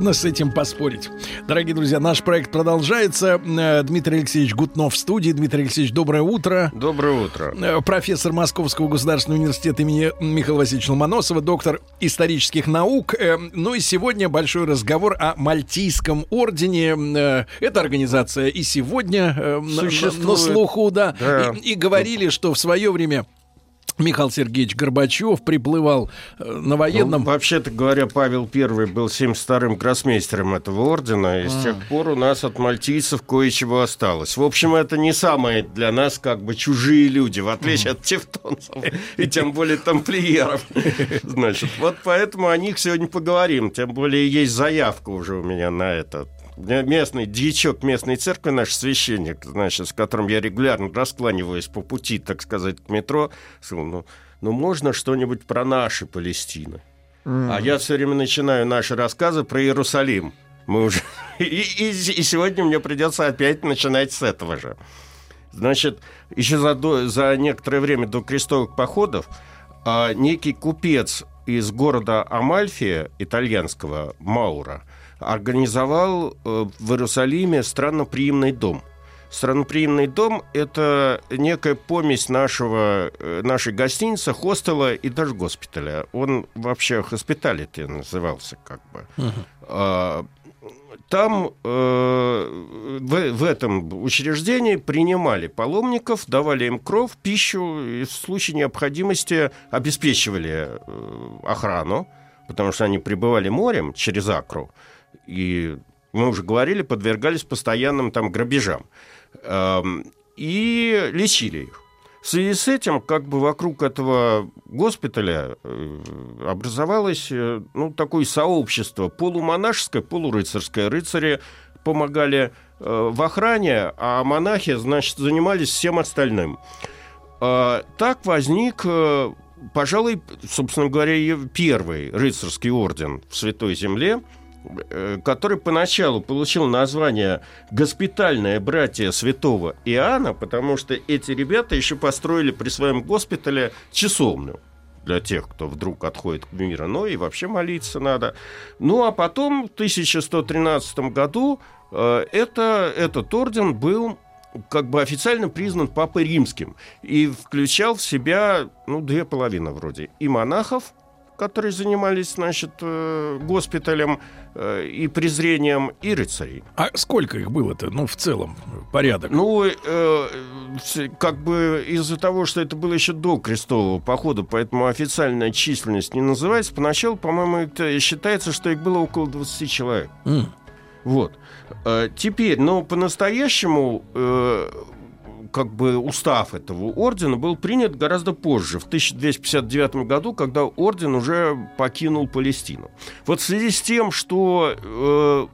Трудно с этим поспорить. Дорогие друзья, наш проект продолжается. Э, Дмитрий Алексеевич Гутнов в студии. Дмитрий Алексеевич, доброе утро. Доброе утро. Э, Профессор Московского государственного университета имени Михаила Васильевича Ломоносова, доктор исторических наук. Э, Ну и сегодня большой разговор о Мальтийском ордене. Эта организация и сегодня э, на- Существует. слуху, да. Да. И, и говорили, что в свое время Михаил Сергеевич Горбачев приплывал э, на военном... Ну, вообще-то говоря, Павел I был 72-м гроссмейстером этого ордена, и с тех пор у нас от мальтийцев кое-чего осталось. В общем, это не самые для нас как бы чужие люди, в отличие от тевтонцев, и тем более тамплиеров. Значит, вот поэтому о них сегодня поговорим. Тем более есть заявка уже у меня на это. Местный дьячок местной церкви, наш священник, значит, с которым я регулярно раскланиваюсь по пути, так сказать, к метро, сказал, ну, ну можно что-нибудь про наши Палестины? А я все время начинаю наши рассказы про Иерусалим. Мы уже... И, и- и сегодня мне придется опять начинать с этого же. Значит, еще за, до- за некоторое время до крестовых походов а, некий купец из города Амальфия, итальянского Маура, организовал э, в Иерусалиме странноприимный дом. Странноприимный дом – это некая помесь нашего, э, нашей гостиницы, хостела и даже госпиталя. Он вообще хоспиталити назывался как бы. А, Там э, в, в этом учреждении принимали паломников, давали им кровь, пищу, и в случае необходимости обеспечивали э, охрану, потому что они прибывали морем через Акру, и мы уже говорили, подвергались постоянным там грабежам. Эм, и лечили их. В связи с этим, как бы вокруг этого госпиталя э, образовалось э, ну, такое сообщество полумонашеское, полурыцарское. Рыцари помогали э, в охране, а монахи, значит, занимались всем остальным. Так возник, пожалуй, собственно говоря, первый рыцарский орден в Святой Земле, который поначалу получил название «Госпитальное братья святого Иоанна», потому что эти ребята еще построили при своем госпитале часовню для тех, кто вдруг отходит к миру, но и вообще молиться надо. Ну, а потом, в 1113 году, э, это, этот орден был как бы официально признан Папой Римским и включал в себя, ну, две половины вроде, и монахов, которые занимались, значит, э, госпиталем э, и презрением, и рыцарей. А сколько их было-то, ну, в целом, порядок? Ну, э, как бы из-за того, что это было еще до крестового похода, поэтому официальная численность не называется, поначалу, по-моему, это считается, что их было около 20 человек. М. Вот. Э, Теперь, ну, по-настоящему, э, как бы устав этого ордена был принят гораздо позже, в 1259 году, когда орден уже покинул Палестину. Вот в связи с тем, что э,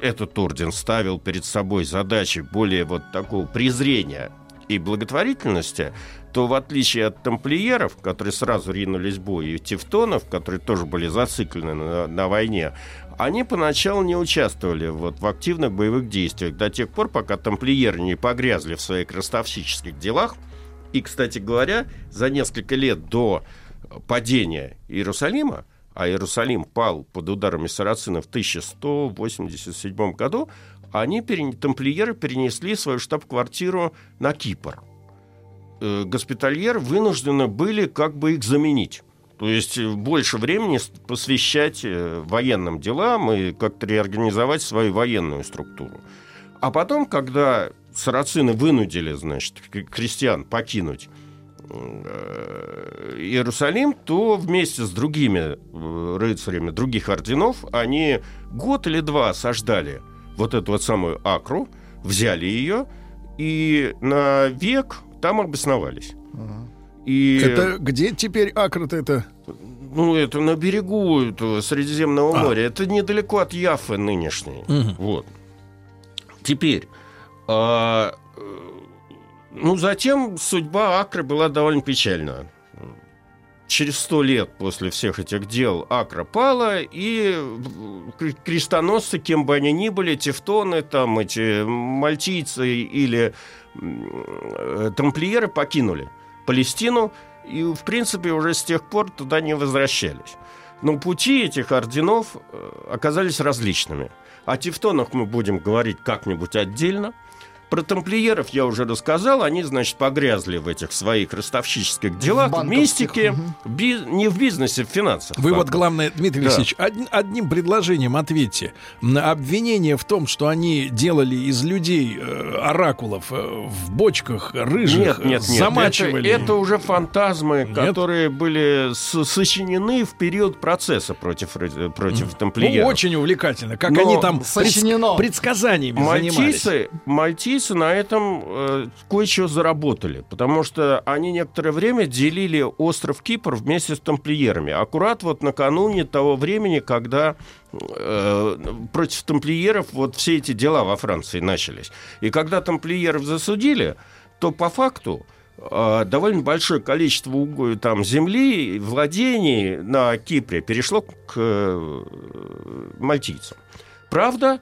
этот орден ставил перед собой задачи более вот такого презрения и благотворительности, то в отличие от тамплиеров, которые сразу ринулись в бой, и тевтонов, которые тоже были зациклены на, на войне, они поначалу не участвовали вот в активных боевых действиях до тех пор, пока тамплиеры не погрязли в своих ростовщических делах. И, кстати говоря, за несколько лет до падения Иерусалима, а Иерусалим пал под ударами сарацинов в 1187 году, они, тамплиеры, перенесли свою штаб-квартиру на Кипр. Э, Госпитальеры вынуждены были как бы их заменить. То есть э, больше времени посвящать э, военным делам и как-то реорганизовать свою военную структуру. А потом, когда сарацины вынудили, значит, крестьян покинуть Иерусалим, то вместе с другими рыцарями других орденов они год или два осаждали вот эту вот самую Акру, взяли ее и на век там обосновались. И... Это где теперь Акрот это? Ну, это на берегу этого Средиземного а. моря. Это недалеко от Яфы нынешней. Угу. Вот. Теперь, а, ну, затем судьба Акры была довольно печальна. Через сто лет после всех этих дел Акра пала, и крестоносцы, кем бы они ни были, тевтоны, там эти мальтийцы или э, тамплиеры покинули Палестину, и, в принципе, уже с тех пор туда не возвращались. Но пути этих орденов э, оказались различными. О тевтонах мы будем говорить как-нибудь отдельно – про тамплиеров я уже рассказал. Они, значит, погрязли в этих своих ростовщических делах, в, в мистике, угу. би, не в бизнесе, в финансах. Вы вот, главное, Дмитрий да. Алексеевич, од, одним предложением ответьте. Обвинение в том, что они делали из людей э, оракулов э, в бочках рыжих, нет, нет, нет. замачивали. Это, это уже фантазмы, нет? которые были с, сочинены в период процесса против, против mm. тамплиеров. Ну, очень увлекательно. Как Но они там сочинено. предсказаниями мальтийцы, занимались. Мальтийцы австрийцы на этом э, кое-что заработали, потому что они некоторое время делили остров Кипр вместе с тамплиерами. Аккурат вот накануне того времени, когда э, против тамплиеров вот все эти дела во Франции начались. И когда тамплиеров засудили, то по факту э, довольно большое количество там, земли, владений на Кипре перешло к э, мальтийцам. Правда,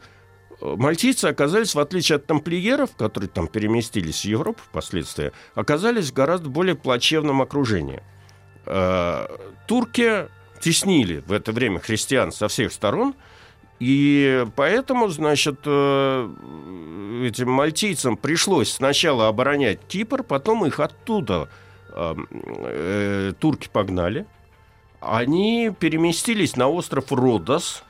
мальтийцы оказались, в отличие от тамплиеров, которые там переместились в Европу впоследствии, оказались в гораздо более плачевном окружении. Э, турки теснили в это время христиан со всех сторон, и поэтому, значит, э, этим мальтийцам пришлось сначала оборонять Кипр, потом их оттуда э, турки погнали. Они переместились на остров Родос –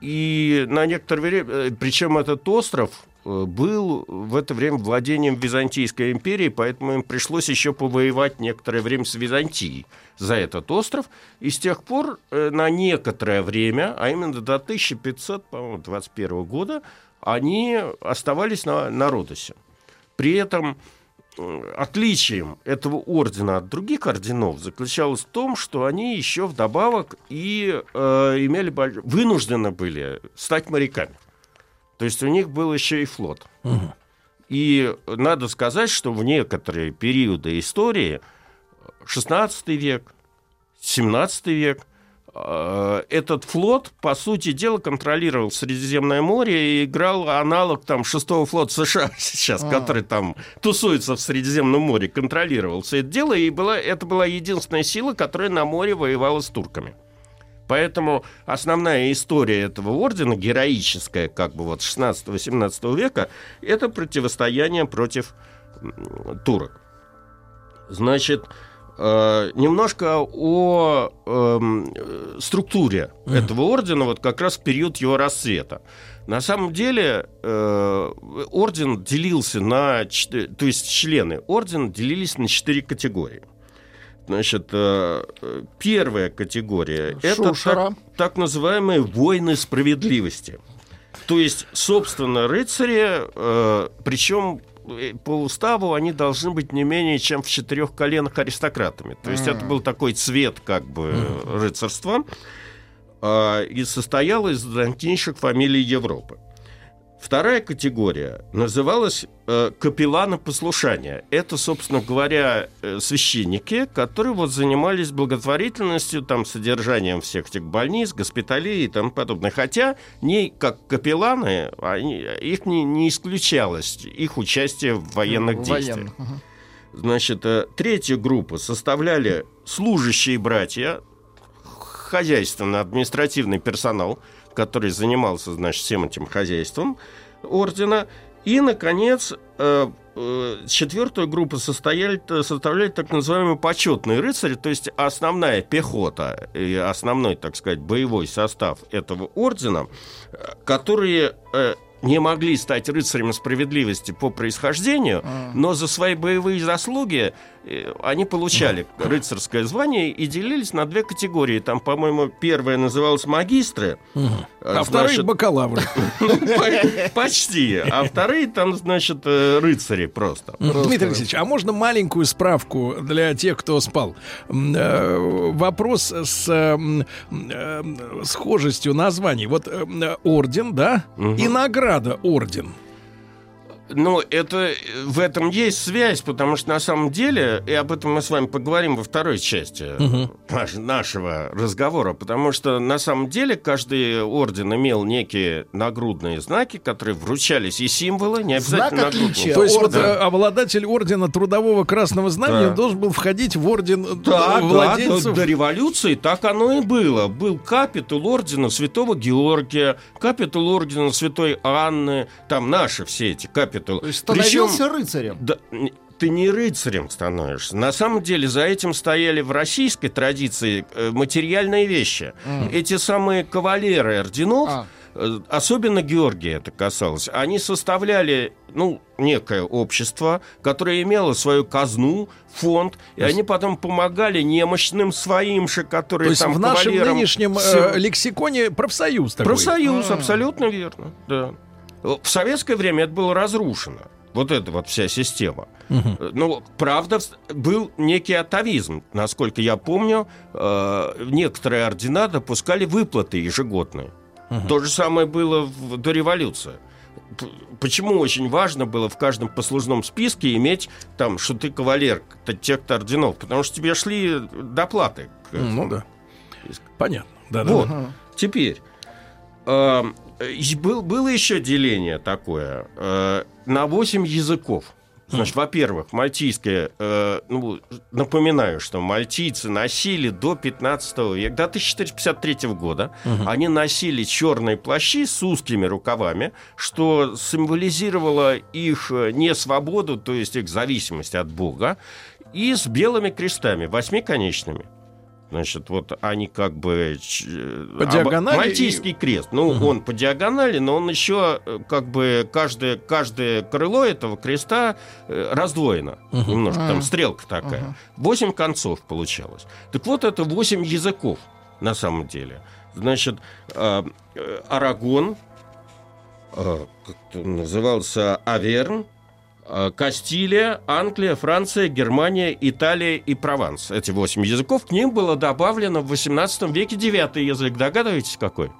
и на некоторое время, э, причем этот остров э, был в это время владением Византийской империи, поэтому им пришлось еще повоевать некоторое время с Византией за этот остров. И с тех пор э, на некоторое время, а именно до 1521 года, они оставались на, на Родосе. При этом отличием этого ордена от других орденов заключалось в том, что они еще вдобавок и э, имели вынуждены были стать моряками. То есть у них был еще и флот. Угу. И надо сказать, что в некоторые периоды истории 16 век, 17 век Э, этот флот, по сути дела, контролировал Средиземное море и играл аналог там шестого флота США сейчас, а. который там тусуется в Средиземном море, контролировал все это дело, и была, это была единственная сила, которая на море воевала с турками. Поэтому основная история этого ордена, героическая, как бы вот 16-18 века, это противостояние против турок. Значит, Э, немножко о э, структуре mm. этого ордена, вот как раз в период его расцвета. На самом деле э, орден делился на... То есть члены ордена делились на четыре категории. Значит, э, первая категория – это так, так называемые войны справедливости. То есть, собственно, рыцари, э, причем Э, по уставу они должны быть не менее чем в четырех коленах аристократами. То есть mm. это был такой цвет как бы mm. рыцарства э, и состоял из знатнейших фамилий Европы. Вторая категория называлась э, капелланы послушания. Это, собственно говоря, э, священники, которые вот занимались благотворительностью, там, содержанием всех этих больниц, госпиталей и тому подобное. Хотя не как капелланы, они, их не, не исключалось, их участие в военных в действиях. Военных. Значит, э, третью группу составляли служащие братья, хозяйственно-административный персонал – который занимался, значит, всем этим хозяйством ордена. И, наконец, э, э, четвертую группу состояли, составляли так называемые почетные рыцари, то есть основная пехота и основной, так сказать, боевой состав этого ордена, которые э, не могли стать рыцарями справедливости по происхождению, но за свои боевые заслуги они получали рыцарское звание и делились на две категории. Там, по-моему, первая называлась магистры, А вторые бакалавры. по- почти, а вторые там, значит, э, рыцари просто. Дмитрий Алексеевич, а можно маленькую справку для тех, кто спал? Э, Вопрос с э, э, схожестью названий. Вот э, орден, да, и награда орден. Ну, это э, в этом есть связь, потому что на самом деле, и об этом мы с вами поговорим во второй части наш- нашего разговора, потому что на самом деле каждый орден имел некие нагрудные знаки, которые вручались и символы, не Знак обязательно отличия. нагрудные. То есть вот орден. э, обладатель ордена трудового красного знамени Да. должен был входить в орден э, Да, да, владельцев. до, до революции так оно и было. Был капитул ордена Святого Георгия, капитул ордена Святой Анны, там наши все эти капитулы. То есть Причем- становился рыцарем. Да, ты не рыцарем становишься. На самом деле за этим стояли в российской традиции э, материальные вещи. Эти самые кавалеры орденов, А. э, особенно Георгия это касалось, они составляли ну, некое общество, которое имело свою казну, фонд, и они потом помогали немощным своим же, которые То есть там в нашем нынешнем э, лексиконе профсоюз такой. Профсоюз, абсолютно верно. Да. В советское время это было разрушено. Вот эта вот вся система. Э, Ну, правда, был некий атовизм. Насколько я помню, э, некоторые ордена допускали выплаты ежегодные. То же самое было в- до революции. Почему очень важно было в каждом послужном списке иметь там, что ты кавалер тех-то орденов? Потому что тебе шли доплаты. Ну да. Понятно. Да, Вот. да. Теперь. э, был, было еще деление такое э, на 8 языков. Значит, во-первых, мальтийское, э, ну, напоминаю, что мальтийцы носили до 15 века, до 1453 года, они носили черные плащи с узкими рукавами, что символизировало их э, несвободу, то есть их зависимость от Бога, и с белыми крестами, восьмиконечными. Значит, вот они как бы... ч- э, По диагонали Мальтийский крест. Ну, он по диагонали, но он еще э, как бы каждое, каждое крыло этого креста э, раздвоено. Немножко. Там стрелка такая. Восемь концов получалось. Так вот, это восемь языков на самом деле. Значит, э, э, Арагон, э, как назывался Аверн, э, Кастилия, Англия, Франция, Германия, Италия и Прованс. Эти восемь языков. К ним было добавлено в 18 веке девятый язык. Догадываетесь, какой?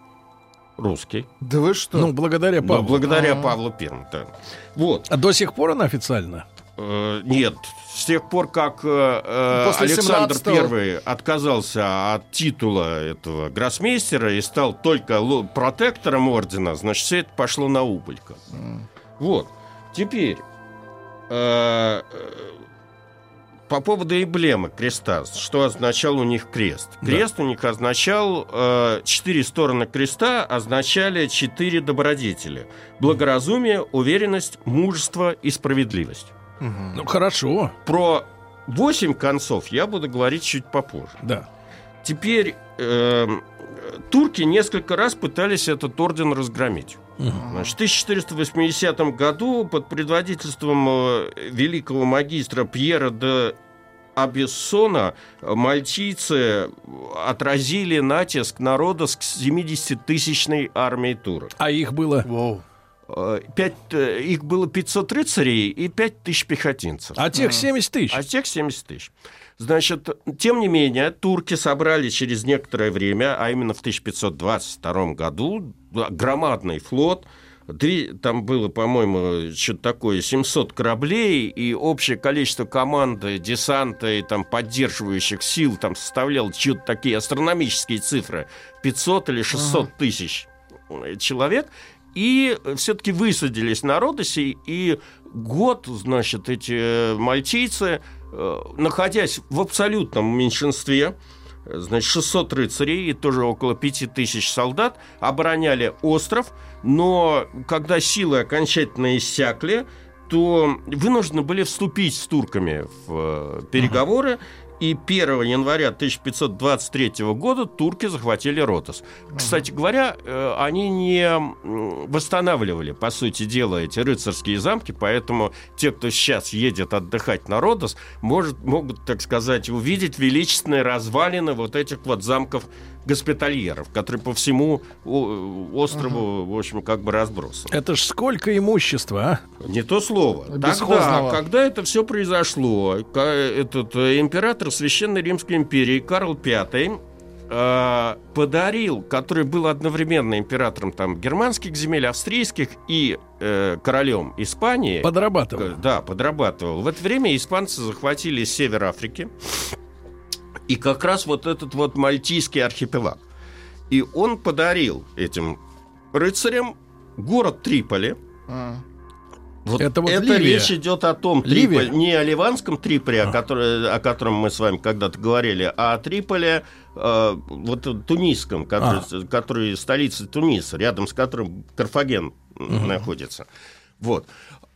Русский. Да вы что? Ну, благодаря Да, Павлу. благодаря А. Павлу Первому. да. Вот. А до сих пор он официально? Э, Нет, с тех пор, как э, э, После Александр 17-го. I отказался от титула этого гроссмейстера и стал только протектором ордена, значит, все это пошло на убыль. как бы. Вот. Теперь э, э, по поводу эмблемы креста, что означал у них крест? Крест у них означал э, четыре стороны креста означали четыре добродетели: благоразумие, уверенность, мужество и справедливость. Ну, хорошо. Про восемь концов я буду говорить чуть попозже. Да. Теперь эм, турки несколько раз пытались этот орден разгромить. Значит, в 1480 году под предводительством э, великого магистра Пьера де Абессона мальтийцы отразили натиск народа с 70-тысячной армией турок. А их было... Воу. Э, Пять, э, их было 500 рыцарей и 5 тысяч пехотинцев. А тех 70 тысяч. А тех 70 тысяч. Значит, тем не менее, турки собрали через некоторое время, а именно в 1522 году, громадный флот. Две- Там было, по-моему, что-то такое, 700 кораблей, и общее количество команды, десанта и там поддерживающих сил там составляло что-то такие астрономические цифры. 500 или 600 тысяч э, человек. И все-таки высадились на Родосе, и год, значит, эти э, мальтийцы, э, находясь в абсолютном меньшинстве, э, значит, 600 рыцарей и тоже около 5000 солдат обороняли остров, но когда силы окончательно иссякли, то вынуждены были вступить с турками в э, переговоры, и 1 января 1523 года турки захватили Ротос. Кстати говоря, э, они не восстанавливали, по сути дела, эти рыцарские замки, поэтому те, кто сейчас едет отдыхать на Родос, может, могут, так сказать, увидеть величественные развалины вот этих вот замков госпитальеров, которые по всему острову, в общем, как бы разбросаны. Это ж сколько имущества, а? Не то слово. Тогда, когда это все произошло, этот э, император Священной Римской империи Карл V э, подарил, который был одновременно императором там германских земель, австрийских и э, королем Испании. Подрабатывал. Да, подрабатывал. В это время испанцы захватили север Африки. И как раз вот этот вот мальтийский архипелаг. И он подарил этим рыцарям город Триполи. А. Вот это вот это речь идет о том Триполи, не о ливанском Триполи, а. о, который, о котором мы с вами когда-то говорили, а о Триполе, э, вот тунисском, который, а. который столица Туниса, рядом с которым Карфаген угу. находится. Вот.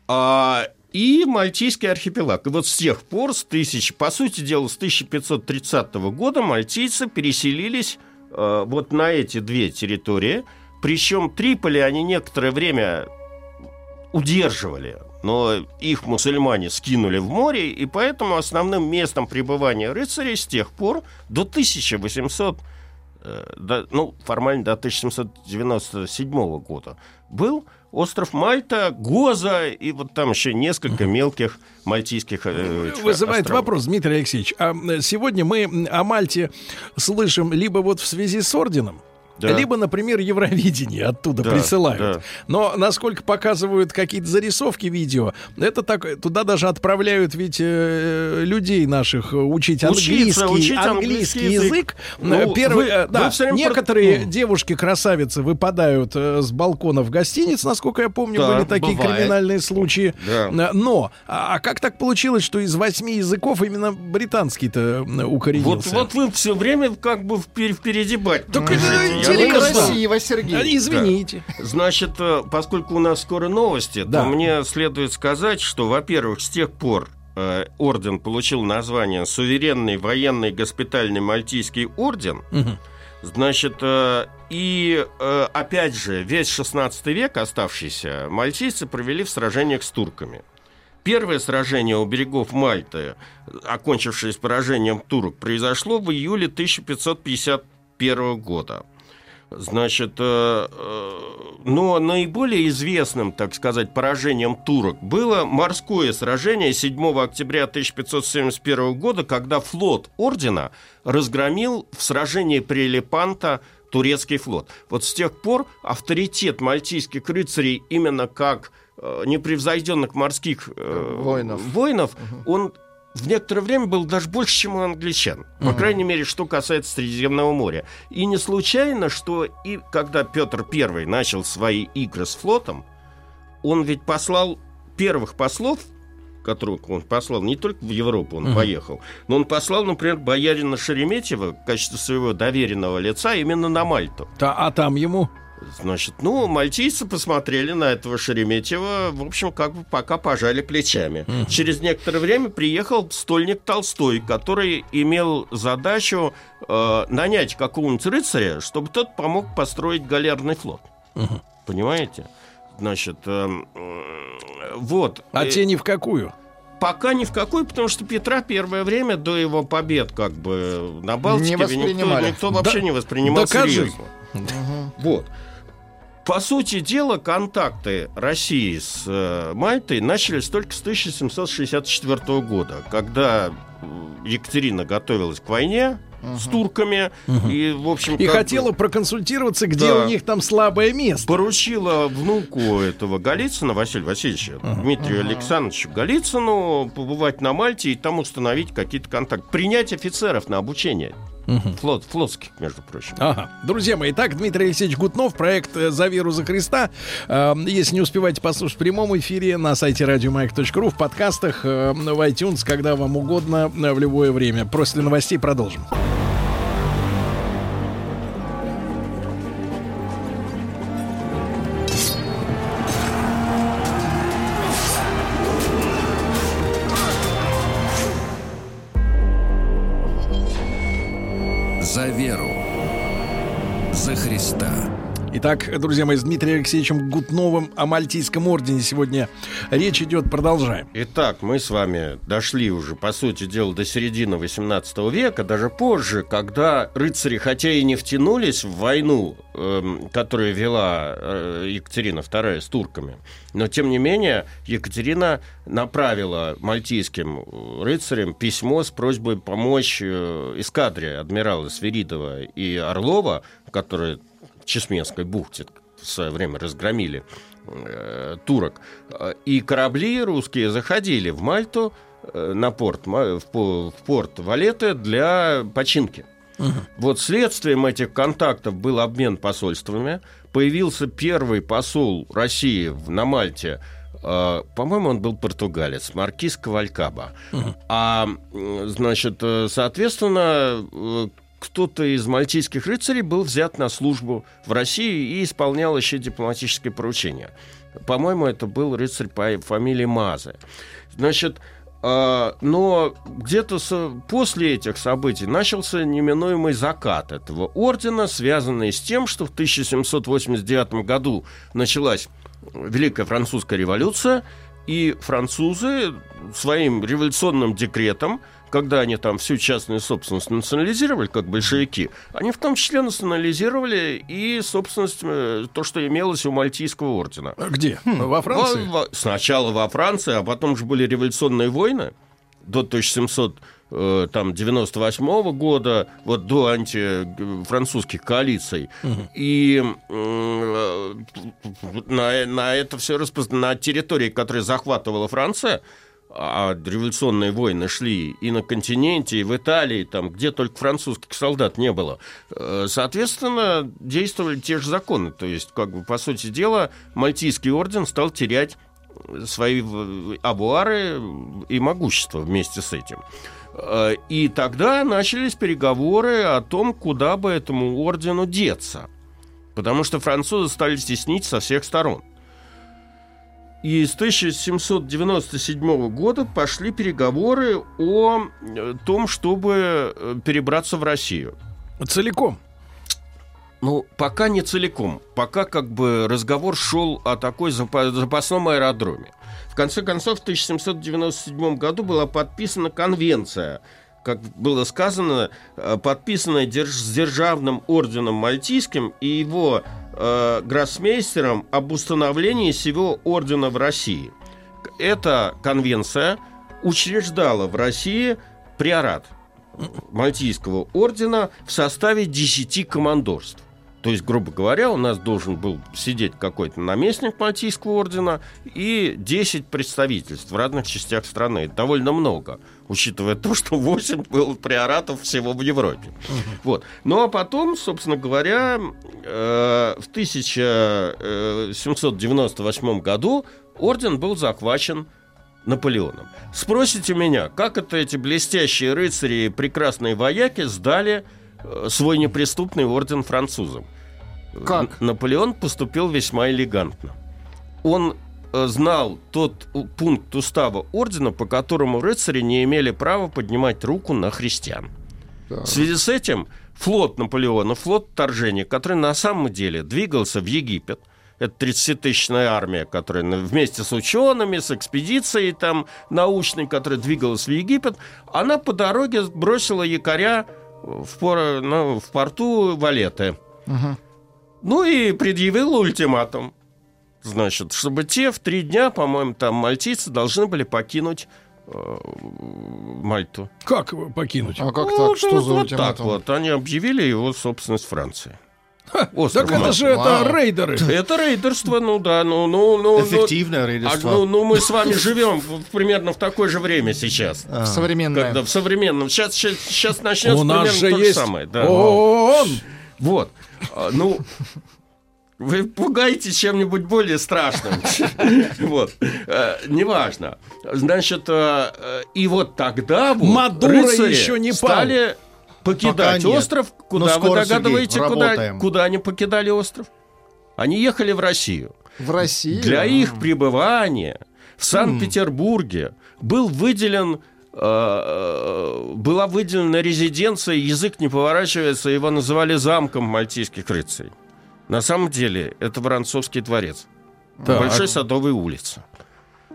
А, и Мальтийский архипелаг. И вот с тех пор, с тысяч, по сути дела, с 1530 года мальтийцы переселились э, вот на эти две территории. Причем Триполи они некоторое время удерживали, но их мусульмане скинули в море, и поэтому основным местом пребывания рыцарей с тех пор до 1800 э, до, ну, формально до 1797 года был остров Мальта, Гоза и вот там еще несколько мелких мальтийских э, Вызывает островов. вопрос, Дмитрий Алексеевич. А сегодня мы о Мальте слышим либо вот в связи с орденом, да. Либо, например, Евровидение оттуда да, присылают. Да. Но насколько показывают какие-то зарисовки видео, это так, туда даже отправляют ведь э, людей наших учить английский, учить английский язык. Ну, Первый, вы, э, да, вы некоторые про... девушки красавицы выпадают э, с балконов гостиниц, насколько я помню, да, были такие бывает. криминальные случаи. Да. Но а, а как так получилось, что из восьми языков именно британский-то укоренился? Вот, вот вы все время как бы впереди бать. Так это Красиво, Сергей. Извините. Да. Значит, э, поскольку у нас скоро новости, да. то мне следует сказать, что, во-первых, с тех пор э, орден получил название Суверенный военный госпитальный мальтийский орден. Угу. Значит, э, и опять же, весь 16 век оставшийся мальтийцы провели в сражениях с турками. Первое сражение у берегов Мальты, окончившееся поражением турок, произошло в июле 1551 года. Значит, э, э, но наиболее известным, так сказать, поражением турок было морское сражение 7 октября 1571 года, когда флот ордена разгромил в сражении при Лепанто турецкий флот. Вот с тех пор авторитет мальтийских рыцарей именно как э, непревзойденных морских э, воинов, воинов угу. он в некоторое время был даже больше, чем у англичан. По крайней мере, что касается Средиземного моря. И не случайно, что и когда Петр I начал свои игры с флотом, он ведь послал первых послов, которых он послал не только в Европу, он uh поехал, но он послал, например, боярина Шереметьева в качестве своего доверенного лица именно на Мальту. Та, а там ему? Значит, ну, мальтийцы посмотрели на этого Шереметьева, в общем, как бы пока пожали плечами. Mm-hmm. Через некоторое время приехал стольник Толстой, который имел задачу э, нанять какого-нибудь рыцаря, чтобы тот помог построить галерный флот. Mm-hmm. Понимаете? Значит, э, э, вот. А те ни в какую? Пока ни в какой, потому что Петра первое время до его побед как бы на Балтике не никто, никто вообще да, не воспринимал докажи. серьезно. Угу. Вот. По сути дела, контакты России с э, Мальтой начались только с 1764 года, когда Екатерина готовилась к войне, с турками. Uh и в общем и хотела бы, проконсультироваться где да, у них там слабое место. Поручила внуку этого Голицына Василия Васильевича uh Дмитрию uh Александровичу Голицыну побывать на Мальте и там установить какие-то контакты. Принять офицеров на обучение Угу. Флот, флотских, между прочим. Ага. Друзья мои, так Дмитрий Алексеевич Гутнов, проект э, «За веру, за Христа». Э, если не успеваете послушать в прямом эфире на сайте радиомаяк.ру, в подкастах, э, в iTunes, когда вам угодно, э, в любое время. После новостей продолжим. Итак, друзья мои, с Дмитрием Алексеевичем Гутновым о Мальтийском ордене сегодня речь идет. Продолжаем. Итак, мы с вами дошли уже, по сути дела, до середины 18 века, даже позже, когда рыцари, хотя и не втянулись в войну, э, которую вела э, Екатерина II с турками, но, тем не менее, Екатерина направила мальтийским рыцарям письмо с просьбой помочь э, эскадре адмирала Свиридова и Орлова, которые Чесменской бухте в свое время разгромили э, турок. И корабли русские заходили в Мальту э, на порт, в, в порт Валеты для починки. Угу. Вот следствием этих контактов был обмен посольствами. Появился первый посол России в, на Мальте Uh, по-моему, он был португалец, маркиз Кавалькаба. Uh-huh. А, значит, э, соответственно, э, кто-то из мальтийских рыцарей был взят на службу в России и исполнял еще дипломатические поручения. По-моему, это был рыцарь по фамилии Мазе. Значит, а, но где-то после этих событий начался неминуемый закат этого ордена, связанный с тем, что в 1789 году началась Великая Французская революция, и французы своим революционным декретом когда они там всю частную собственность национализировали, как большевики, они в том числе национализировали и собственность, э, то, что имелось у Мальтийского ордена. А где? Хм. Во Франции? Во, во, сначала во Франции, а потом же были революционные войны до 1700 э, там 98 -го года, вот до антифранцузских коалиций. Угу. И э, на, на это все распространено на территории, которые захватывала Франция, а революционные войны шли и на континенте, и в Италии, там, где только французских солдат не было. Э, соответственно, действовали те же законы. То есть, как бы, по сути дела, Мальтийский орден стал терять свои абуары и могущество вместе с этим. Э, и тогда начались переговоры о том, куда бы этому ордену деться. Потому что французы стали стеснить со всех сторон. И с 1797 года пошли переговоры о э, том, чтобы э, перебраться в Россию. Целиком? Ну, пока не целиком. Пока как бы разговор шел о такой запасном аэродроме. В конце концов, в 1797 году была подписана конвенция как было сказано, э, подписанная с Державным орденом Мальтийским и его э, гроссмейстером об установлении сего ордена в России. Эта конвенция учреждала в России приорат Мальтийского ордена в составе 10 командорств. То есть, грубо говоря, у нас должен был сидеть какой-то наместник Мальтийского ордена и 10 представительств в разных частях страны. Это довольно много, учитывая то, что 8 было приоратов всего в Европе. Вот. Ну а потом, собственно говоря, э, в 1798 году орден был захвачен Наполеоном. Спросите меня, как это эти блестящие рыцари и прекрасные вояки сдали э, свой неприступный орден французам? Как? Наполеон поступил весьма элегантно. Он э, знал тот пункт устава ордена, по которому рыцари не имели права поднимать руку на христиан. Так. В связи с этим флот Наполеона, флот вторжения, который на самом деле двигался в Египет, это 30-тысячная армия, которая вместе с учеными, с экспедицией там научной, которая двигалась в Египет, она по дороге бросила якоря в, пор, ну, в порту Валеты. Угу. Ну и предъявил ультиматум. Значит, чтобы те в три дня, по-моему, там мальтийцы должны были покинуть э, Мальту. Как покинуть? А как ну, так? Что вот, за вот так вот. Они объявили его собственность Франции. Остров так это же это рейдеры. Это рейдерство, ну да, ну, ну, ну. ну Эффективное рейдерство. А, ну, ну, мы с вами живем в, примерно в такое же время сейчас. А. В современном. Когда в современном. Сейчас, сейчас, сейчас начнется У примерно же то есть же самое. Да. ООН! Вот. А, ну, вы пугаете чем-нибудь более страшным. Вот. Э, неважно. Значит, э, и вот тогда вот Мадуро еще не стали покидать остров. Куда вы догадываете, куда, куда они покидали остров? Они ехали в Россию. В Россию? Для их пребывания в Санкт-Петербурге был выделен э, была выделена резиденция, язык не поворачивается, его называли замком мальтийских рыцарей. На самом деле это Воронцовский дворец. Так. Большой Садовой улице.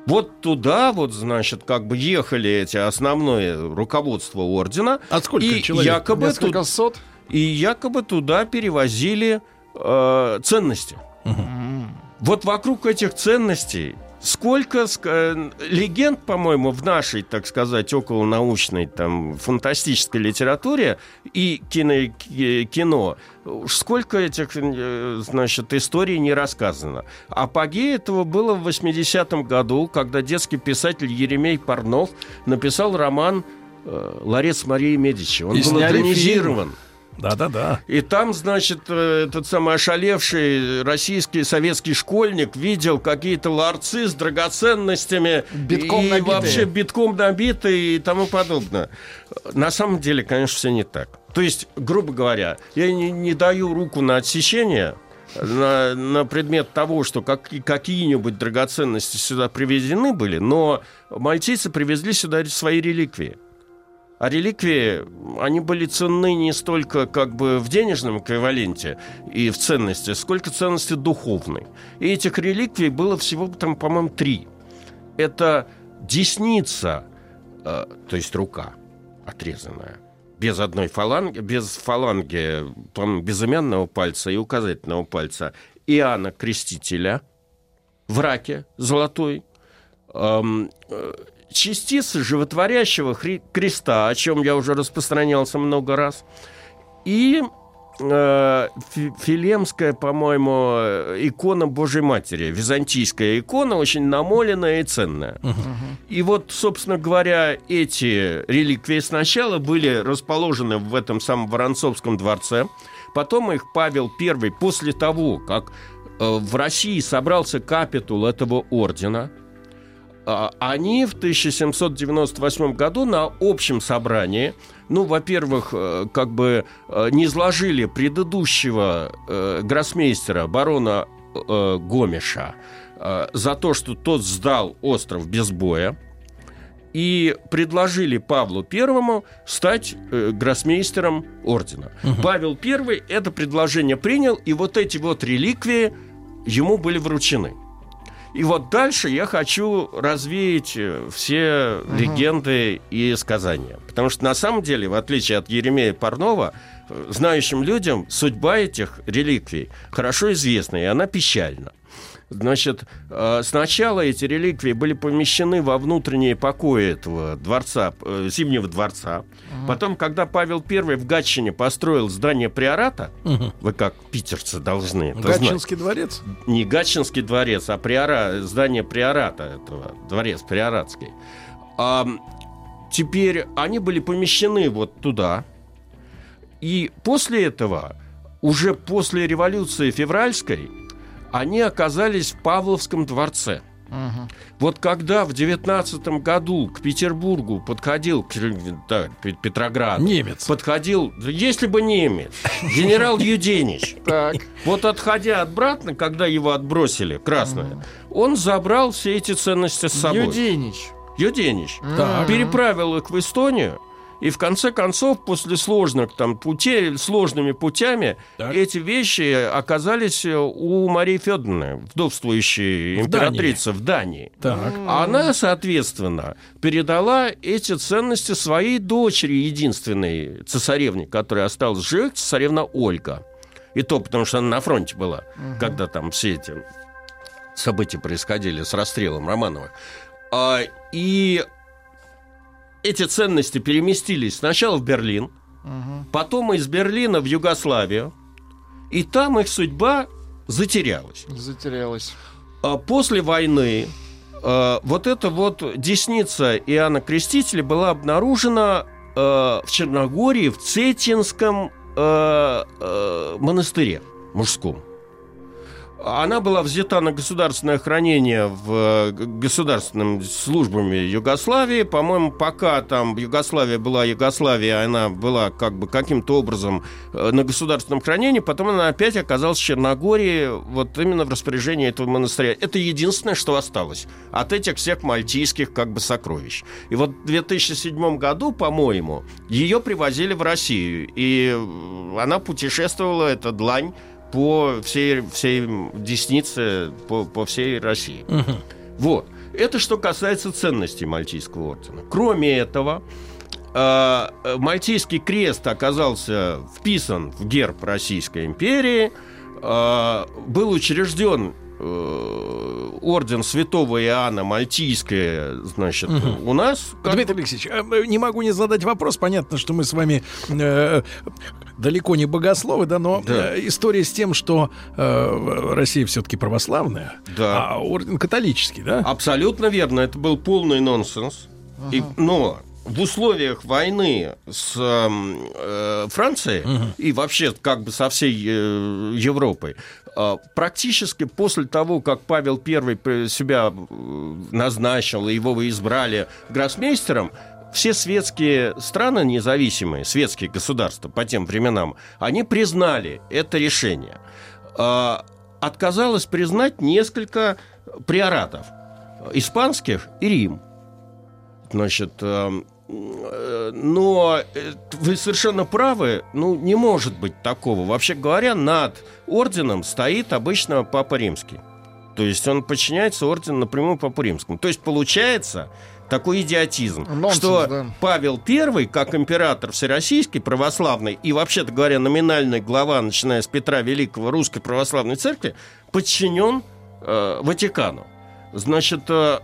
Вот туда, вот, значит, как бы ехали эти основное руководство ордена. А сколько и человек? якобы Несколько сот. и якобы туда перевозили э, ценности. Вот вокруг этих ценностей сколько ск- э, легенд, по-моему, в нашей, так сказать, околонаучной, там, фантастической литературе и кино, ки- кино, сколько этих, э, значит, историй не рассказано. Апогей этого было в 80-м году, когда детский писатель Еремей Парнов написал роман э, «Ларец Марии Медичи». Он И был экранизирован. Да-да-да. И там, значит, э, этот самый ошалевший российский советский школьник видел какие-то ларцы с драгоценностями. Битком и набитые. вообще битком набитые и тому подобное. На самом деле, конечно, все не так. То есть, грубо говоря, я не, не даю руку на отсечение на, на предмет того, что как, какие-нибудь драгоценности сюда привезены были, но мальтийцы привезли сюда свои реликвии. А реликвии, они были ценны не столько как бы в денежном эквиваленте и в ценности, сколько ценности духовной. И этих реликвий было всего там, по-моему, три. Это десница, э, то есть рука отрезанная, без одной фаланги, без фаланги, по-моему, безымянного пальца и указательного пальца Иоанна Крестителя в раке золотой, частицы животворящего хри- креста, о чем я уже распространялся много раз, и э, фи- филемская, по-моему, икона Божьей Матери, византийская икона, очень намоленная и ценная. И вот, собственно говоря, эти реликвии сначала были расположены в этом самом Воронцовском дворце, потом их Павел I, после того, как э, в России собрался капитул этого ордена, они в 1798 году на общем собрании, ну, во-первых, э, как бы э, не изложили предыдущего э, гроссмейстера, барона Гомеша, за то, что тот сдал остров без боя, и предложили Павлу Первому стать э, гроссмейстером ордена. Павел Первый это предложение принял, и вот эти вот реликвии ему были вручены. И вот дальше я хочу развеять э, все легенды и сказания. Потому что на самом деле, в отличие от Еремея Парнова, э, знающим людям судьба этих реликвий хорошо известна, и она печальна. Значит, э, сначала эти реликвии были помещены во внутренние покои этого дворца, э, Зимнего дворца. Потом, когда Павел I в Гатчине построил здание приората, вы как питерцы должны это знать Гатчинский дворец? не Гатчинский дворец, а приора, здание приората этого, дворец приоратский. А, теперь они были помещены вот туда. И после этого, уже после революции февральской, они оказались в Павловском дворце. Вот когда в девятнадцатом году к Петербургу подходил, к, да, Пе- Петрограду, Немец. подходил, если бы немец, генерал Юденич, вот отходя обратно, когда его отбросили, красное, он забрал все эти ценности с собой. Юденич. Юденич. Переправил их в Эстонию, и в конце концов, после сложных там путей, сложными путями, Так. эти вещи оказались э, у Марии Федоровны, вдовствующей В императрицы в Дании. Так. Она, соответственно, передала эти ценности своей дочери, единственной цесаревне, которая осталась жив, цесаревна Ольга. И то потому, что она на фронте была, когда там все эти события происходили с расстрелом Романовых. А, и эти ценности переместились сначала в Берлин, потом из Берлина в Югославию, и там их судьба затерялась. Затерялась. А После войны э, вот эта вот десница Иоанна Крестителя была обнаружена э, в Черногории в Цетинском э, монастыре мужском. Она была взята на государственное хранение в государственными службами Югославии. По-моему, пока там Югославия была Югославия, она была как бы каким-то образом э, на государственном хранении. Потом она опять оказалась в Черногории, вот именно в распоряжении этого монастыря. Это единственное, что осталось от этих всех мальтийских как бы сокровищ. И вот в 2007 году, по-моему, ее привозили в Россию. И она путешествовала, эта длань, по всей, всей деснице, по, по всей России. Угу. Вот. Это что касается ценностей Мальтийского ордена. Кроме этого, э, Мальтийский крест оказался вписан в герб Российской империи, э, был учрежден Э, орден святого Иоанна Мальтийское, значит, угу. у нас... Как... Дмитрий Алексеевич, э, не могу не задать вопрос. Понятно, что мы с вами э, далеко не богословы, да, но да. Э, история с тем, что э, Россия все-таки православная, да. а орден католический, да? Абсолютно верно. Это был полный нонсенс. Ага. И, но в условиях войны с э, Францией угу. и вообще как бы со всей э, Европой э, практически после того, как Павел I себя э, назначил и его вы избрали гроссмейстером, все светские страны независимые, светские государства по тем временам, они признали это решение. Э, отказалось признать несколько приоратов испанских и Рим. Значит, э, но э, вы совершенно правы, ну, не может быть такого. Вообще говоря, над орденом стоит обычно Папа Римский. То есть он подчиняется ордену напрямую Папу Римскому. То есть получается такой идиотизм, Нонсенс, что да. Павел I, как император всероссийский, православный, и, вообще-то говоря, номинальный глава, начиная с Петра Великого Русской Православной Церкви, подчинен э, Ватикану. Значит, э,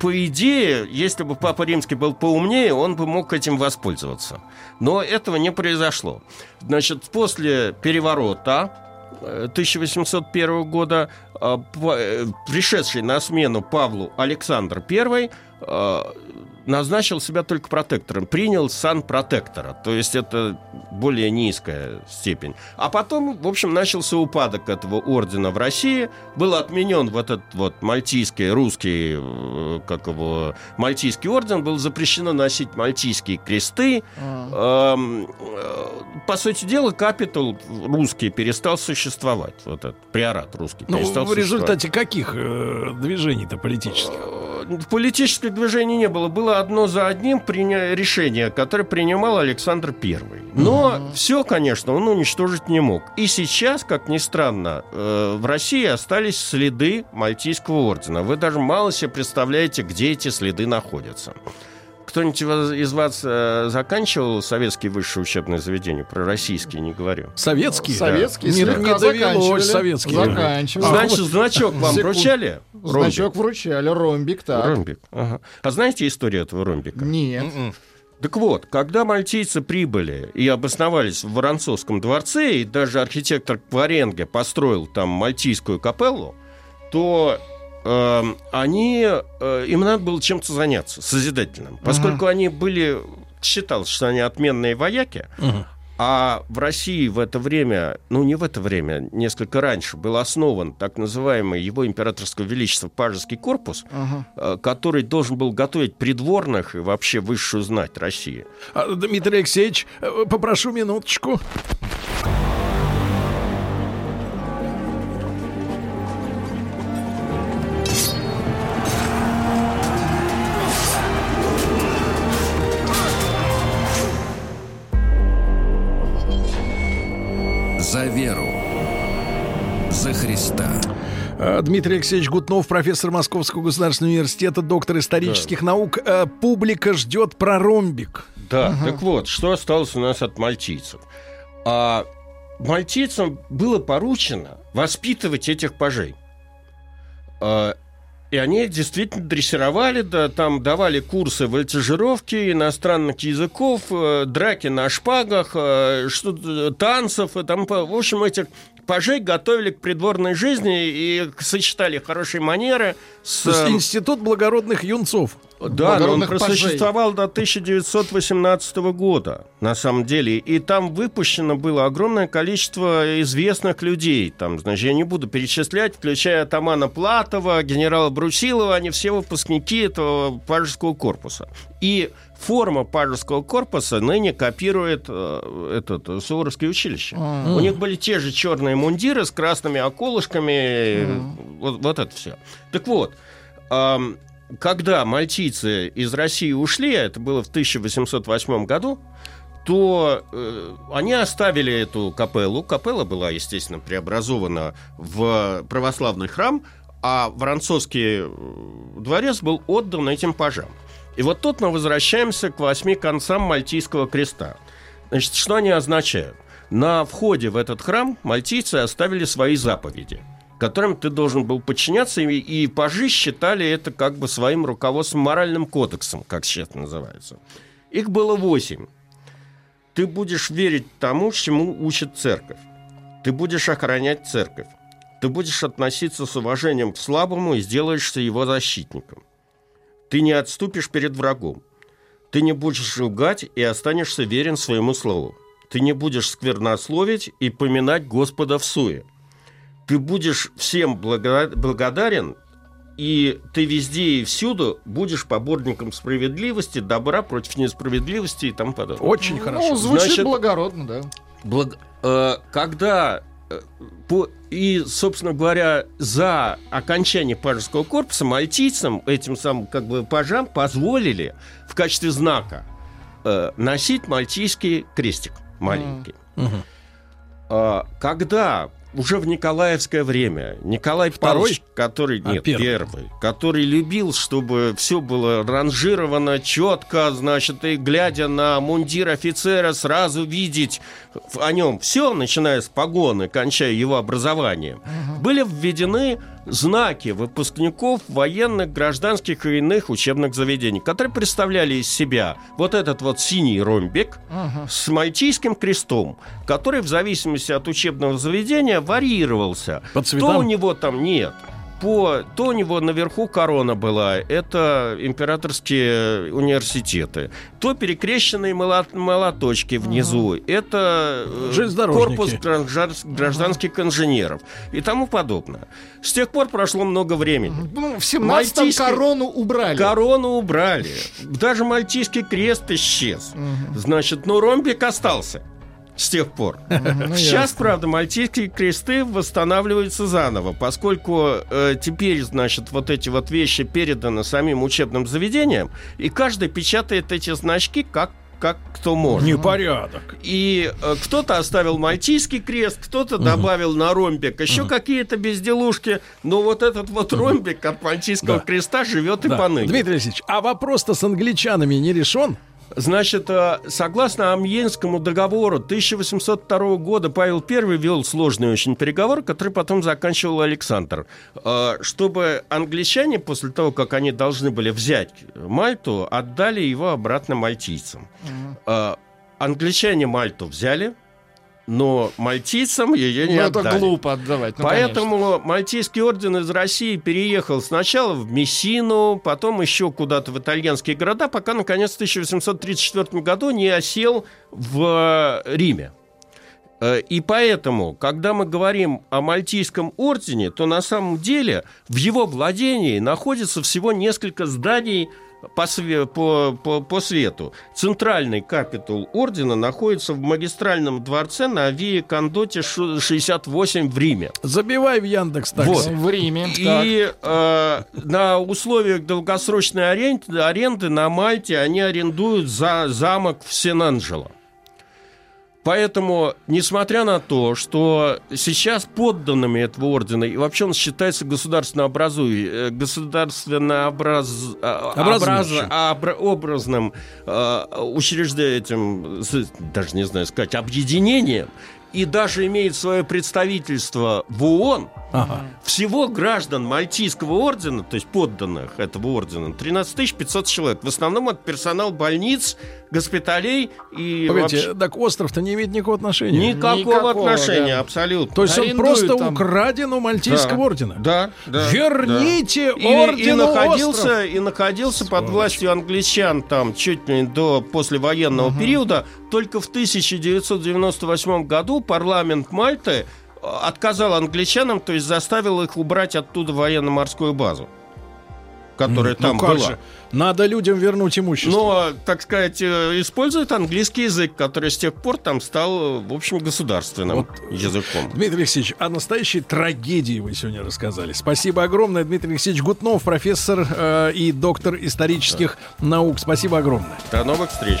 по идее, если бы Папа Римский был поумнее, он бы мог этим воспользоваться. Но этого не произошло. Значит, после переворота 1801 э, года, э, пришедший на смену Павлу Александр I, назначил себя только протектором, принял сан протектора, то есть это более низкая степень. А потом, в общем, начался упадок этого ордена в России, был отменен вот этот вот мальтийский, русский, э, как его, мальтийский орден, был запрещено носить мальтийские кресты. Э, по сути дела, капитал русский перестал существовать, вот этот приорат русский ну, перестал в результате каких э, движений-то политических? Э, политических движений не было, было одно за одним приня... решение, которое принимал Александр I. Но mm-hmm. все, конечно, он уничтожить не мог. И сейчас, как ни странно, э, в России остались следы Мальтийского ордена. Вы даже мало себе представляете, где эти следы находятся. Кто-нибудь из вас э, заканчивал советские высшие учебные заведения? Про российские не говорю. Советские? Советские. Да. Не, не довелось советские. Заканчивали. Значит, значок вам Секунд. вручали? Значок вручали, ромбик, так. Ромбик, ага. А знаете историю этого ромбика? Нет. М-м. Так вот, когда мальтийцы прибыли и обосновались в Воронцовском дворце, и даже архитектор Кваренге построил там мальтийскую капеллу, то они, э, им надо было чем-то заняться, созидательным. Поскольку uh-huh. они были, считалось, что они отменные вояки, uh-huh. А в России в это время, ну не в это время, несколько раньше, был основан так называемый его императорского величества Пажеский корпус, uh-huh. который должен был готовить придворных и вообще высшую знать России. А, Дмитрий Алексеевич, э, попрошу минуточку. Веру. За Христа. Э, Дмитрий Алексеевич Гутнов, профессор Московского государственного университета, доктор исторических да. наук. Э, публика ждет проромбик. Да, ага. так вот, что осталось у нас от мальтийцев? А мальтийцам было поручено воспитывать этих пажей. А, и они действительно дрессировали, да, там давали курсы вольтежировки, иностранных языков, э, драки на шпагах, э, что танцев, и там, в общем, этих пажей готовили к придворной жизни и сочетали хорошие манеры с... То есть институт благородных юнцов. Да, но он благородных пажей. просуществовал до 1918 года, на самом деле. И там выпущено было огромное количество известных людей. Там, значит, я не буду перечислять, включая Тамана Платова, генерала Брусилова, они все выпускники этого пажеского корпуса. И форма пажеского корпуса ныне копирует э, этот э, Суворовское училище. У них были те же черные мундиры с красными околышками, э, вот, вот это все. Так вот, ам, когда мальтийцы из России ушли, а это было в 1808 году, то э, они оставили эту капеллу. Капелла была, естественно, преобразована в православный храм, а Воронцовский э, дворец был отдан этим пажам. И вот тут мы возвращаемся к восьми концам Мальтийского креста. Значит, что они означают? На входе в этот храм мальтийцы оставили свои заповеди, которым ты должен был подчиняться, и, и пажи считали это как бы своим руководством, моральным кодексом, как сейчас называется. Их было восемь. Ты будешь верить тому, чему учит церковь. Ты будешь охранять церковь. Ты будешь относиться с уважением к слабому и сделаешься его защитником. Ты не отступишь перед врагом. Ты не будешь лгать и останешься верен своему слову. Ты не будешь сквернословить и поминать Господа в суе. Ты будешь всем благо- благодарен, и ты везде и всюду будешь поборником справедливости, добра против несправедливости и тому подобное. Очень хорошо. Ну, звучит Значит- благородно, да. Благ- э, когда э, по- и, собственно говоря, за окончание пажеского корпуса мальтийцам, этим самым как бы пажам, позволили в качестве знака э, носить мальтийский крестик маленький. А, когда уже в Николаевское время Николай Второй? Павлович, который А, нет первый. первый. который любил, чтобы все было ранжировано четко, значит, и глядя на мундир офицера сразу видеть о нем все, начиная с погоны, кончая его образованием, были введены знаки выпускников военных, гражданских и иных учебных заведений, которые представляли из себя вот этот вот синий ромбик, с мальтийским крестом, который в зависимости от учебного заведения варьировался. По То цветам? у него там нет. По, то у него наверху корона была, это императорские университеты. То перекрещенные молот- молоточки внизу, это э, корпус граждан- гражданских инженеров и тому подобное. С тех пор прошло много времени. Ну, в 17-м Мальтийский- корону убрали. Корону убрали. Даже мальтийский крест исчез. Значит, но ромбик остался с тех пор. Ну, Сейчас, ясно. правда, мальтийские кресты восстанавливаются заново, поскольку э, теперь, значит, вот эти вот вещи переданы самим учебным заведениям, и каждый печатает эти значки как как кто может. Непорядок. И э, кто-то оставил мальтийский крест, кто-то добавил на ромбик еще какие-то безделушки, но вот этот вот ромбик от мальтийского Да. креста живет и Да. поныне. Дмитрий Алексеевич, а вопрос-то с англичанами не решен? Значит, э, согласно Амьенскому договору 1802 года Павел I вел сложный очень переговор, который потом заканчивал Александр. Э, Чтобы англичане, после того, как они должны были взять Мальту, отдали его обратно мальтийцам. Э, Англичане Мальту взяли, но мальтийцам ее не Ну, это отдали. глупо отдавать. ну, Поэтому Мальтийский орден из России переехал сначала в Мессину, потом еще куда-то в итальянские города, пока, наконец, в 1834 году не осел в Риме. Э, И поэтому, когда мы говорим о Мальтийском ордене, то на самом деле в его владении находится всего несколько зданий по, све- по, по- по свету. Центральный капитул ордена находится в магистральном дворце на Авии Кондоте шу- 68 в Риме. Забивай в Яндекс такси. Вот. В Риме. так. И э, на условиях долгосрочной аренды, аренды на Мальте они арендуют за замок в Сен-Анджело. Поэтому, несмотря на то, что сейчас подданными этого ордена, и вообще он считается государственно э, государственно образ, а, Образующим. образ- обра- образным э, учреждением, даже не знаю сказать, объединением, и даже имеет свое представительство в ООН, Ага. всего граждан Мальтийского ордена, то есть подданных этого ордена, 13 500 человек. В основном это персонал больниц, госпиталей и Погодите, вообще так остров-то не имеет никакого отношения. никакого, Никакого, отношения да. абсолютно. То есть он Арендуют просто там. украден у Мальтийского Да. ордена. Да, да. Верните да. И, и ордену находился, остров. и находился под Сволочь. властью англичан там чуть ли не до послевоенного периода. Только в 1998 году парламент Мальты э, отказал англичанам, то есть заставил их убрать оттуда военно-морскую базу, которая Ну там как была. же? Надо людям вернуть имущество. Но, так сказать, э, используют английский язык, который с тех пор там стал, в общем, государственным Вот. языком. Дмитрий Алексеевич, о настоящей трагедии вы сегодня рассказали. Спасибо огромное, Дмитрий Алексеевич Гутнов, профессор э, и доктор исторических наук. Спасибо огромное. До новых встреч.